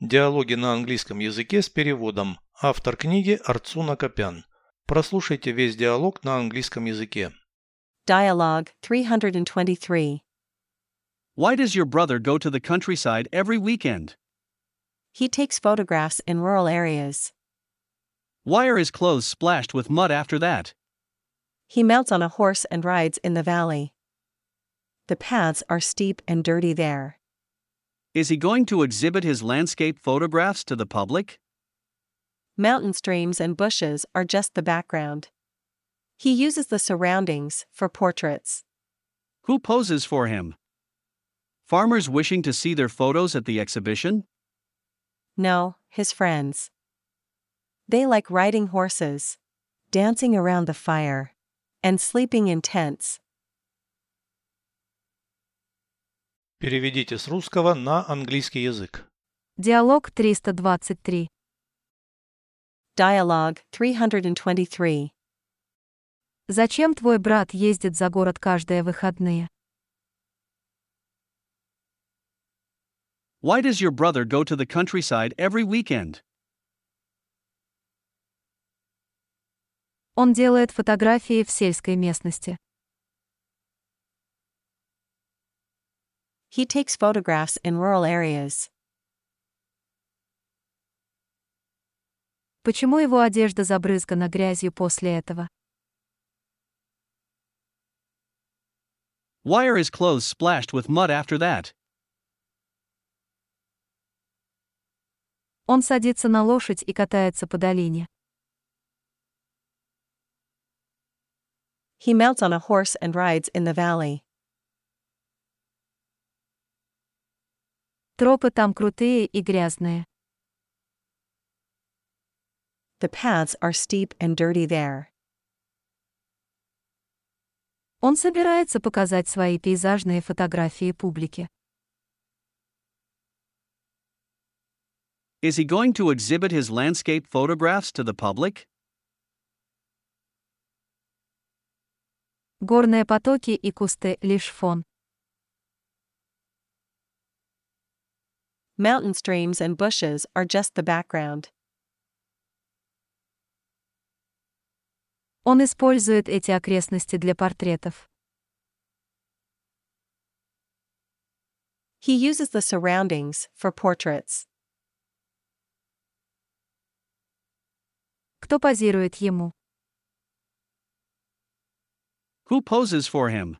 Диалоги на английском языке с переводом. Автор книги Арцун Акопян. Прослушайте весь диалог на английском языке. Dialogue 323 Why does your brother go to the countryside every weekend? He takes photographs in rural areas. Why are his clothes splashed with mud after that? He mounts on a horse and rides in the valley. The paths are steep and dirty there. Is he going to exhibit his landscape photographs to the public? Mountain streams and bushes are just the background. He uses the surroundings for portraits. Who poses for him? Farmers wishing to see their photos at the exhibition? No, his friends. They like riding horses, dancing around the fire, and sleeping in tents. Переведите с русского на английский язык. Диалог 323. Dialogue 323. Зачем твой брат ездит за город каждые выходные? Why does your brother go to the countryside every weekend? Он делает фотографии в сельской местности. He takes photographs in rural areas. Почему его одежда забрызгана грязью после этого? Why are his clothes splashed with mud after that? Он садится на лошадь и катается по долине. He mounts on a horse and rides in the valley. Тропы там крутые и грязные. The paths are steep and dirty there. Он собирается показать свои пейзажные фотографии публике. Is he going to exhibit his landscape photographs to the public? Горные потоки и кусты — лишь фон. Mountain streams and bushes are just the background. Он использует эти окрестности для портретов. He uses the surroundings for portraits. Кто позирует ему? Who poses for him?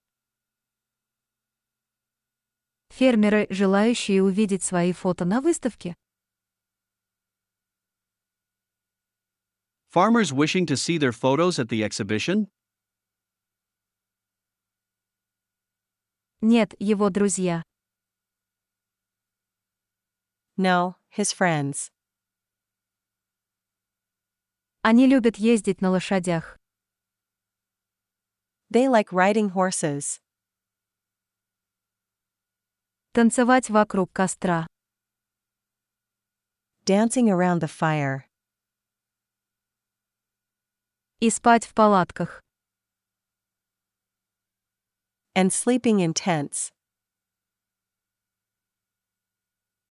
Фермеры, желающие увидеть свои фото на выставке. Farmers wishing to see their photos at the exhibition? Нет, его друзья. No, his friends. Они любят ездить на лошадях. They like riding horses, Танцевать вокруг костра. dancing around the fire, И спать в палатках. and sleeping in tents.